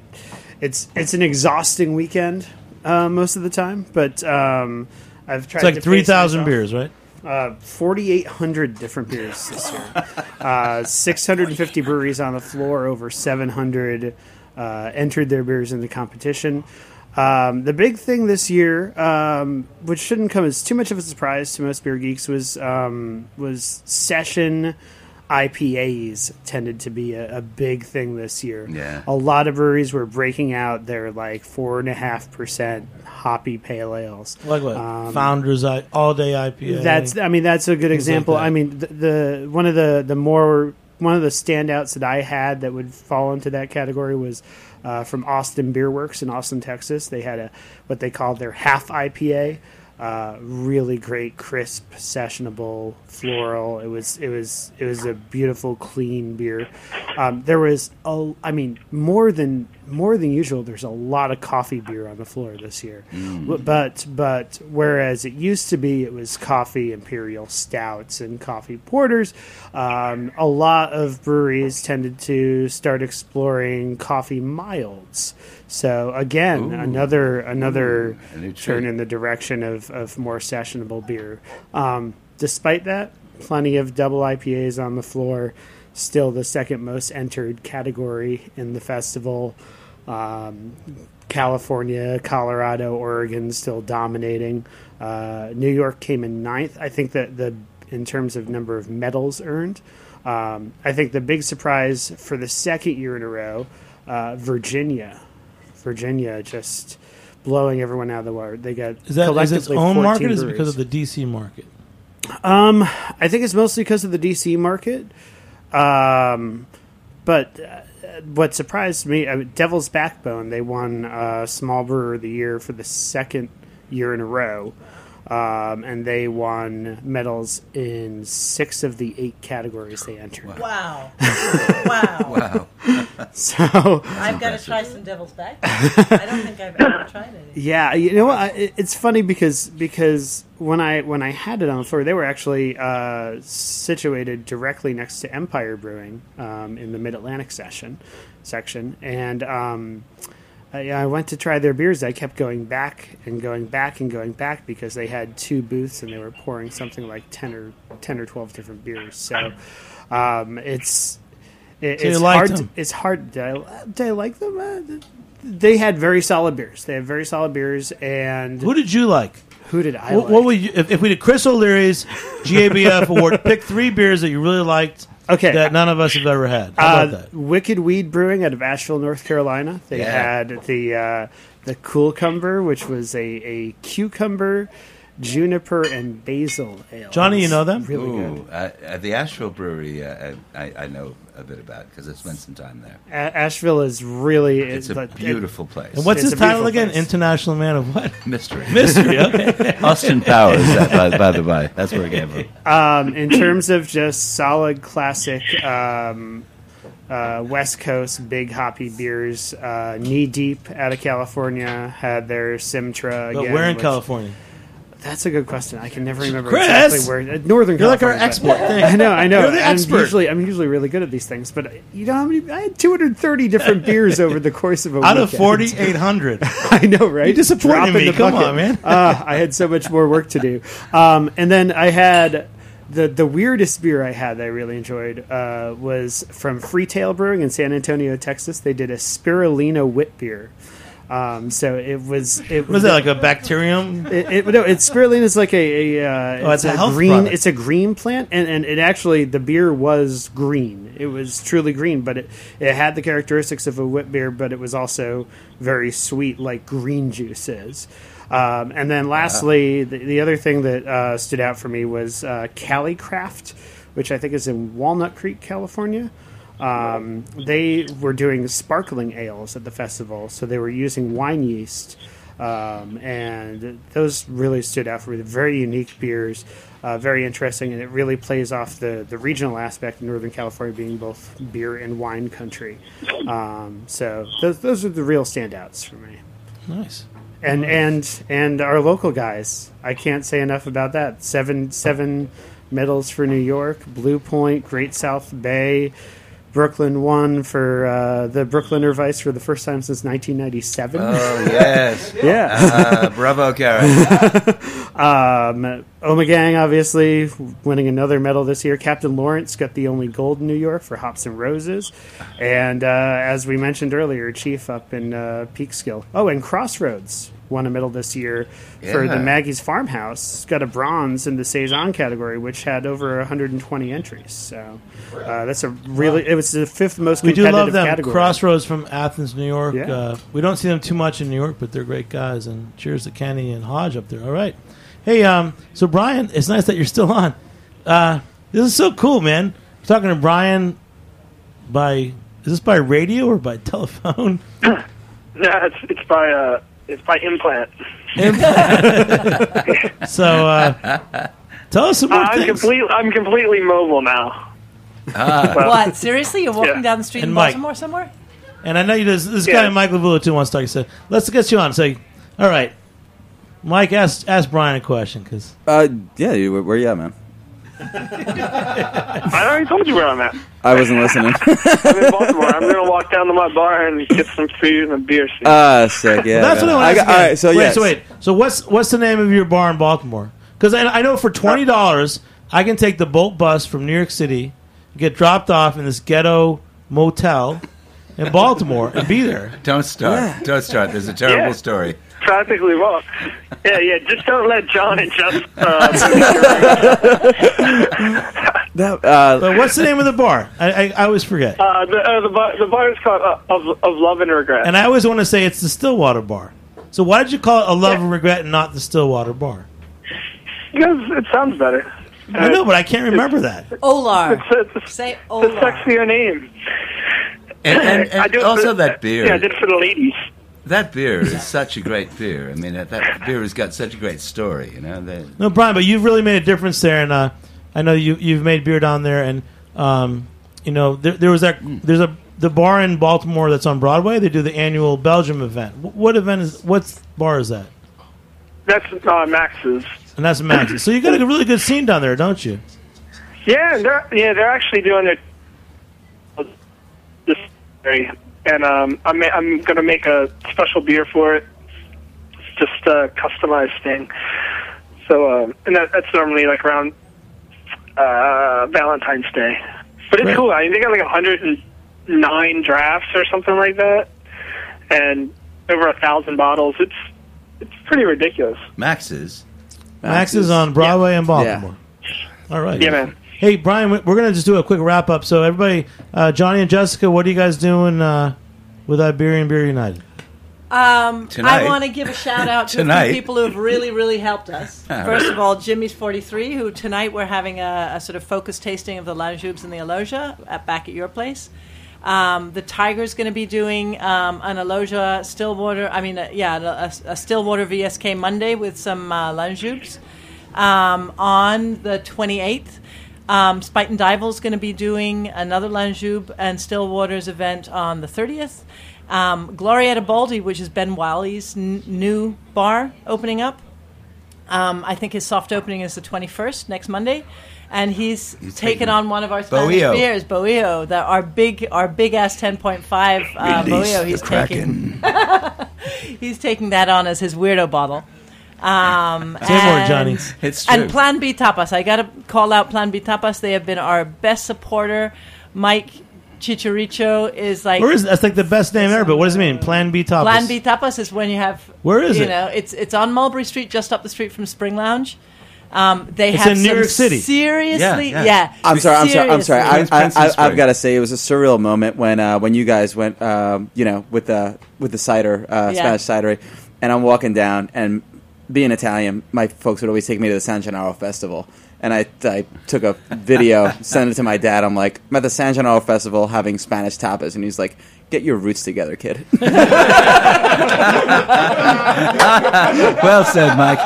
it's it's an exhausting weekend uh, most of the time. But um, I've tried It's like to three thousand beers, right? Uh, 4,800 different beers this year. uh, 650 breweries on the floor, over 700 uh, entered their beers in the competition. Um, the big thing this year, um, which shouldn't come as too much of a surprise to most beer geeks, was um, was session IPAs tended to be a, a big thing this year. Yeah. a lot of breweries were breaking out their like four and a half percent hoppy pale ales. Like what? Um, Founders I, all day IPA. That's I mean that's a good example. that. I mean the, the one of the the more one of the standouts that I had that would fall into that category was uh, from Austin Beer Works in Austin, Texas. They had a what they called their half IPA. Uh, really great, crisp, sessionable, floral. It was it was it was a beautiful, clean beer. Um, there was a, I mean, more than more than usual. There's a lot of coffee beer on the floor this year, W- but but whereas it used to be, it was coffee imperial stouts and coffee porters. Um, a lot of breweries tended to start exploring coffee milds. So again, another another a new turn in the direction of, of more sessionable beer. Um, despite that, plenty of double IPAs on the floor. Still the second most entered category in the festival. Um, California, Colorado, Oregon still dominating. Uh, New York came in ninth. I think that the in terms of number of medals earned, um, I think the big surprise for the second year in a row, uh, Virginia. Virginia just blowing everyone out of the water. They got is that is its own 14 market? Or is it because of the DC market? Um, I think it's mostly because of the DC market. Um, but uh, what surprised me, uh, Devil's Backbone, they won uh, Small Brewer of the Year for the second year in a row. Um, and they won medals in six of the eight categories they entered. Wow. wow. Wow. So, I've got to try some devil's back. I don't think I've ever tried it. yeah, you know what? I, it's funny because because when I when I had it on the floor, they were actually uh, situated directly next to Empire Brewing um, in the Mid Atlantic session section, and um, I, I went to try their beers. I kept going back and going back and going back because they had two booths and they were pouring something like ten or ten or twelve different beers. So um, it's it, So it's hard. To, it's hard. Did I, did I like them? Uh, they had very solid beers. They had very solid beers, and Who did you like? who did I What, like? what would you, if, if we did Chris O'Leary's GABF award? Pick three beers that you really liked Okay. that none of us have ever had. How Uh, about that? Wicked Weed Brewing out of Asheville, North Carolina. They Yeah. had the uh, the Cool Cumber, which was a, a cucumber, juniper, and basil ale. Johnny, you know them? Really Ooh, good. uh, at the Asheville Brewery, uh, I, I know a bit about because I spent some time there. A- Asheville is really It's a like- beautiful place. And what's it's his title again? place. International Man of what? mystery? Mystery. Okay. Austin Powers, that, by, by the by. That's where it came from. um, in terms of just solid classic um, uh, West Coast big hoppy beers, uh, Knee Deep out of California had their Simtra. Again, but again, where in which- California? That's a good question. I can never remember Chris! exactly where. Uh, Northern You're like our California. expert thing. I know, I know. You're the I'm expert. usually, I'm usually really good at these things, but you know how many? I had 230 different beers over the course of a week. Out of weekend. 4,800. I know, right? You disappointed Drop in me. the Come bucket. on, man. uh, I had so much more work to do. Um, and then I had the the weirdest beer I had that I really enjoyed uh, was from Freetail Brewing in San Antonio, Texas. They did a spirulina wit beer. Um, so it was it is that, like a bacterium? it, it, no, it's spirulina is like a, a uh, Oh, it's a health green. product. It's a green plant, and, and it actually the beer was green. It was truly green, but it it had the characteristics of a wit beer, but it was also very sweet, like green juice is. Um, and then lastly, the, the other thing that uh, stood out for me was uh, Cali Craft, which I think is in Walnut Creek, California. Um, they were doing sparkling ales at the festival, so they were using wine yeast, um, and those really stood out for me. Very unique beers, uh, very interesting, and it really plays off the, the regional aspect of Northern California being both beer and wine country. Um, so those, those are the real standouts for me. Nice. And and and our local guys, I can't say enough about that. Seven seven medals for New York, Blue Point, Great South Bay. Brooklyn won for uh, the Brooklyner Weisse for the first time since 1997. Oh, yes. yeah. Uh, bravo, Karen. Um, Omegang, obviously, winning another medal this year. Captain Lawrence got the only gold in New York for Hops and Roses. And uh, as we mentioned earlier, Chief up in uh, Peekskill. Oh, and Crossroads won a medal this year for the Maggie's Farmhouse. Got a bronze in the Saison category, which had over 120 entries. So uh, that's a really, it was the fifth most We do love them. category. Crossroads from Athens, New York. Yeah. Uh, we don't see them too much in New York, but they're great guys. And cheers to Kenny and Hodge up there. All right. Hey, um, so Brian, it's nice that you're still on. Uh, this is so cool, man. We're talking to Brian by is this by radio or by telephone? Yeah, it's it's by uh it's by implant. implant. So uh, tell us some more I'm things. complete. I'm completely mobile now. Well, What? Seriously? You're walking Yeah. down the street And in Mike. Baltimore somewhere? And I know you, this, this Yeah. guy Mike Lavula too wants to talk. He said, "Let's get you on." Say, all right, Mike, ask ask Brian a question because Uh, yeah, you, where, where you at, man? I already told you where I'm at. I wasn't listening. I'm in Baltimore. I'm gonna walk down to my bar and get some food and a beer. soon. Ah, sick. Yeah, that's what I want to ask. All right, so wait, yes. so wait, so what's what's the name of your bar in Baltimore? Because I, I know for twenty dollars, I can take the Bolt bus from New York City, get dropped off in this ghetto motel in Baltimore, and be there. don't start. Don't start. There's a terrible Yeah. story. Practically well. Yeah, yeah. Just don't let John and Jeff. Uh, That, uh, But what's the name of the bar? I, I, I always forget, uh, the uh, the bar the bar is called uh, of of love and regret. and I always want to say it's the Stillwater Bar. So why did you call it a Love and Regret and not the Stillwater Bar? because it sounds better. I know, but I can't remember that. Olar. It's, it's, Say it's a Olar. sexier name. And, and, I and do also for- that beer. Yeah, I did it for the ladies. That beer is such a great beer. I mean, that, that beer has got such a great story. You know, that, No, Brian, but you've really made a difference there, and uh, I know you you've made beer down there, and um, you know there, there was that there's a the bar in Baltimore that's on Broadway. They do the annual Belgium event. Wh- What event is what bar is that? That's uh, Max's. And that's Max. so you got a really good scene down there, don't you? Yeah, they're yeah they're actually doing it this day, and um, I'm I'm gonna make a special beer for it. It's just a customized thing. So um, and that, that's normally like around uh, Valentine's Day, but it's Right. cool. I mean, they got like 109 drafts or something like that, and over a thousand bottles. It's it's pretty ridiculous. Max's. Max is on Broadway in Baltimore. All right. Yeah, man. Hey, Brian, we- we're going to just do a quick wrap up. So, everybody, uh, Johnny and Jessica, what are you guys doing uh, with Iberian Beer United? Um, Tonight. I want to give a shout out to a Tonight. few people who have really, really helped us. First of all, Jimmy's 43, who tonight we're having a, a sort of focus tasting of the Lanjubes and the Aloja at, back at your place. Um, the Tiger's going to be doing um, an Aloja Stillwater, I mean, uh, yeah, a, a Stillwater VSK Monday with some uh, Lanjubes um, on the 28th. Um, Spuyten Duyvil's going to be doing another Lanjube and Stillwater's event on the 30th. Um, Glorietta Baldy, which is Ben Wiley's n- new bar opening up. Um, I think his soft opening is the 21st, next Monday. And he's, He's taken taking- on one of our Spanish Bohío. beers, Bohío, the, our big, our big ass 10.5 uh, the He's taking, he's taking that on as his weirdo bottle. Um, Say more, and- Johnny. It's true. and Plan B Tapas. I got to call out Plan B Tapas. They have been our best supporter. Mike Chicharicho is like Where is that's like the best name ever? But what does it mean? Plan B Tapas. Plan B Tapas is when you have Where is you it? know it's it's on Mulberry Street, just up the street from Spring Lounge. Um, they It's have in New some York City. Seriously, Yeah, yeah. yeah. I'm sorry. I'm sorry. I'm sorry. I, I, I, I've got to say it was a surreal moment when uh, when you guys went, um, you know, with the with the cider, uh, Yeah. Spanish cidery, and I'm walking down, and being Italian, my folks would always take me to the San Gennaro Festival. And I, I took a video, sent it to my dad. I'm like, I'm at the San Gennaro Festival having Spanish tapas, and he's like, "Get your roots together, kid." well said, Mike.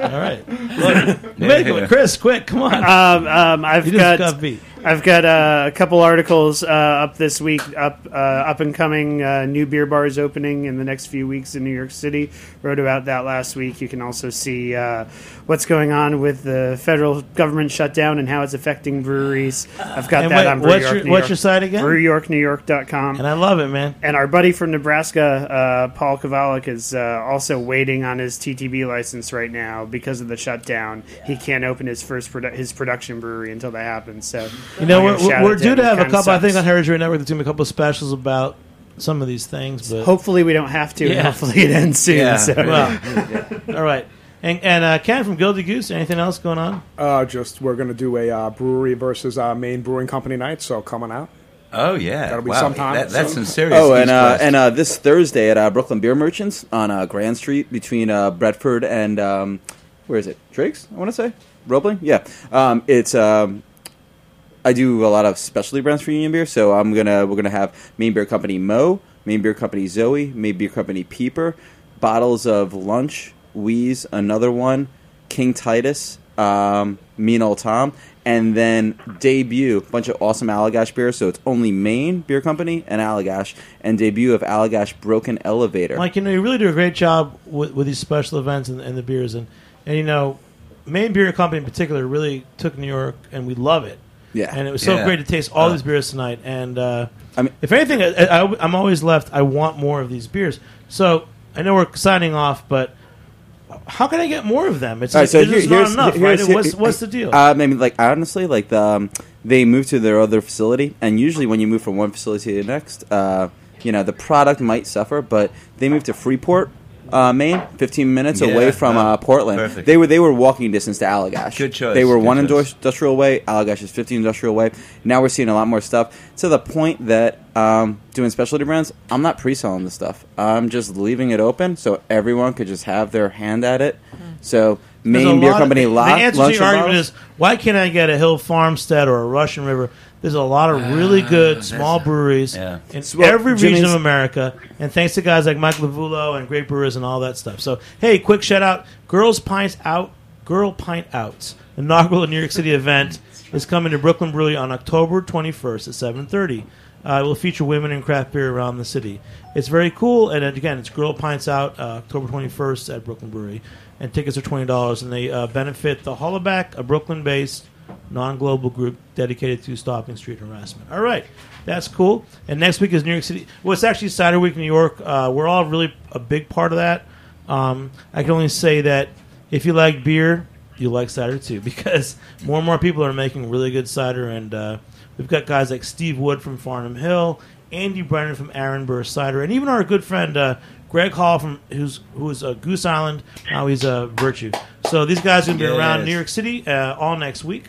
All right. Look, make it, Chris, quick, come on. Um, um, I've You got, got beat. I've got uh, a couple articles uh, up this week. Up uh, up and coming uh, new beer bars opening in the next few weeks in New York City. Wrote about that last week. You can also see uh, what's going on with the federal government shutdown and how it's affecting breweries. I've got And that wait, on Brew what's York, your- New what's York- your site again? BrewYorkNewYork.com. And I love it, man. And our buddy from Nebraska, uh, Paul Kavulak, is uh, also waiting on his TTB license right now because of the shutdown. He can't open his first produ- his production brewery until that happens. So You know, I'm we're, we're due to have a kinda couple, I think, on Heritage Radio Network, there's going to be a couple of specials about some of these things. But Hopefully, we don't have to. and Yeah. hopefully, it ends soon. Yeah. So. Well, all right. And, and uh, Ken from Gildy Goose, anything else going on? Uh, just we're going to do a uh, brewery versus uh, Maine Brewing Company night, so coming out. Oh yeah, That'll be wow. sometime That, that's soon. some serious. Oh, and uh, and uh, this Thursday at uh, Brooklyn Beer Merchants on uh, Grand Street between uh, Bedford and um, where is it? Drake's, I want to say Roebling. Yeah, um, it's. Um, I do a lot of specialty brands for Union Beer, so I'm gonna we're gonna have Maine Beer Company Mo, Maine Beer Company Zoe, Maine Beer Company Peeper, bottles of Lunch, Weez, another one, King Titus, um, Mean Old Tom, and then debut a bunch of awesome Allagash beers. So it's only Maine Beer Company and Allagash, and debut of Allagash Broken Elevator. Mike, you know, you really do a great job with, with these special events and, and the beers. And, and, you know, Maine Beer Company in particular really took New York, and we love it. Yeah. And it was so Yeah. great to taste all Uh. these beers tonight. And uh, I mean- if anything, I, I, I'm always left, I want more of these beers. So I know we're signing off, but how can I get more of them? It's, All right, so it's here- just not enough, here's- right? What's, what's the deal? Uh, I mean, like honestly, like the, um, they move to their other facility, and usually when you move from one facility to the next, uh, you know, the product might suffer. But they moved to Freeport, uh, Maine, 15 minutes Yeah, away from uh, Portland. perfect. They were they were walking distance to Allagash. Good choice, They were good one choice. industrial way. Allagash is 15 industrial way. Now we're seeing a lot more stuff to the point that um, doing specialty brands, I'm not pre-selling the stuff. I'm just leaving it open so everyone could just have their hand at it. So There's a Maine Beer lot of- Company the answer to your argument bottles. is why can't I get a Hill Farmstead or a Russian River? There's a lot of really good small breweries yeah. in Well, every region Jimmy's- of America, and thanks to guys like Mike Lavulo and Great Brewers and all that stuff. So, hey, quick shout out: Girls Pint Out, Girl Pint Out, inaugural New York City event is coming to Brooklyn Brewery on October 21st at 7:30. Uh, it will feature women in craft beer around the city. It's very cool, and uh, again, it's Girl Pints Out, uh, October 21st at Brooklyn Brewery, and tickets are twenty dollars, and they uh, benefit the Hollaback, a Brooklyn-based non-global group dedicated to stopping street harassment. All right, that's cool. And next week is New York City. Well, it's actually Cider Week, New York. Uh, we're all really a big part of that. Um, I can only say that if you like beer, you like cider too, because more and more people are making really good cider, and uh, we've got guys like Steve Wood from Farnum Hill, Andy Brennan from Aaron Burr Cider, and even our good friend uh, Greg Hall from who's who's uh, Goose Island. Now he's a uh, Virtue. So these guys are going to be around New York City uh, all next week,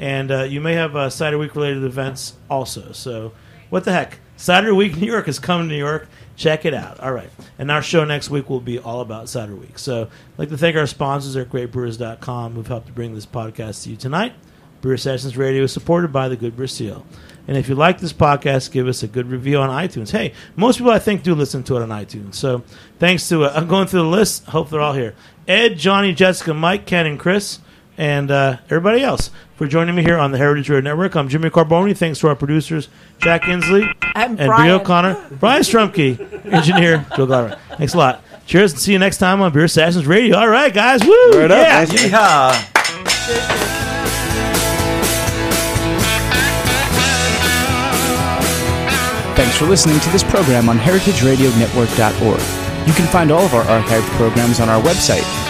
and uh, you may have uh, Cider Week related events also. So what the heck? Cider Week New York is coming to New York. Check it out. All right. And our show next week will be all about Cider Week. So I'd like to thank our sponsors at greatbrewers.com who've helped to bring this podcast to you tonight. Brewer Sessions Radio is supported by the Good Brewer Seal. And if you like this podcast, give us a good review on iTunes. Hey, most people I think do listen to it on iTunes. So thanks to, uh, I'm going through the list. Hope they're all here. Ed, Johnny, Jessica, Mike, Ken, and Chris, and uh, everybody else for joining me here on the Heritage Radio Network. I'm Jimmy Carbone. Thanks to our producers, Jack Inslee And and Brian. Brie O'Connor, Brian Strumke, engineer, Joe Gladwin. Thanks a lot. Cheers and see you next time on Beer Assassins Radio. All right, guys. Woo! Word up. yeah. Nice. Yeehaw! Thanks for listening to this program on heritageradionetwork.org. You can find all of our archived programs on our website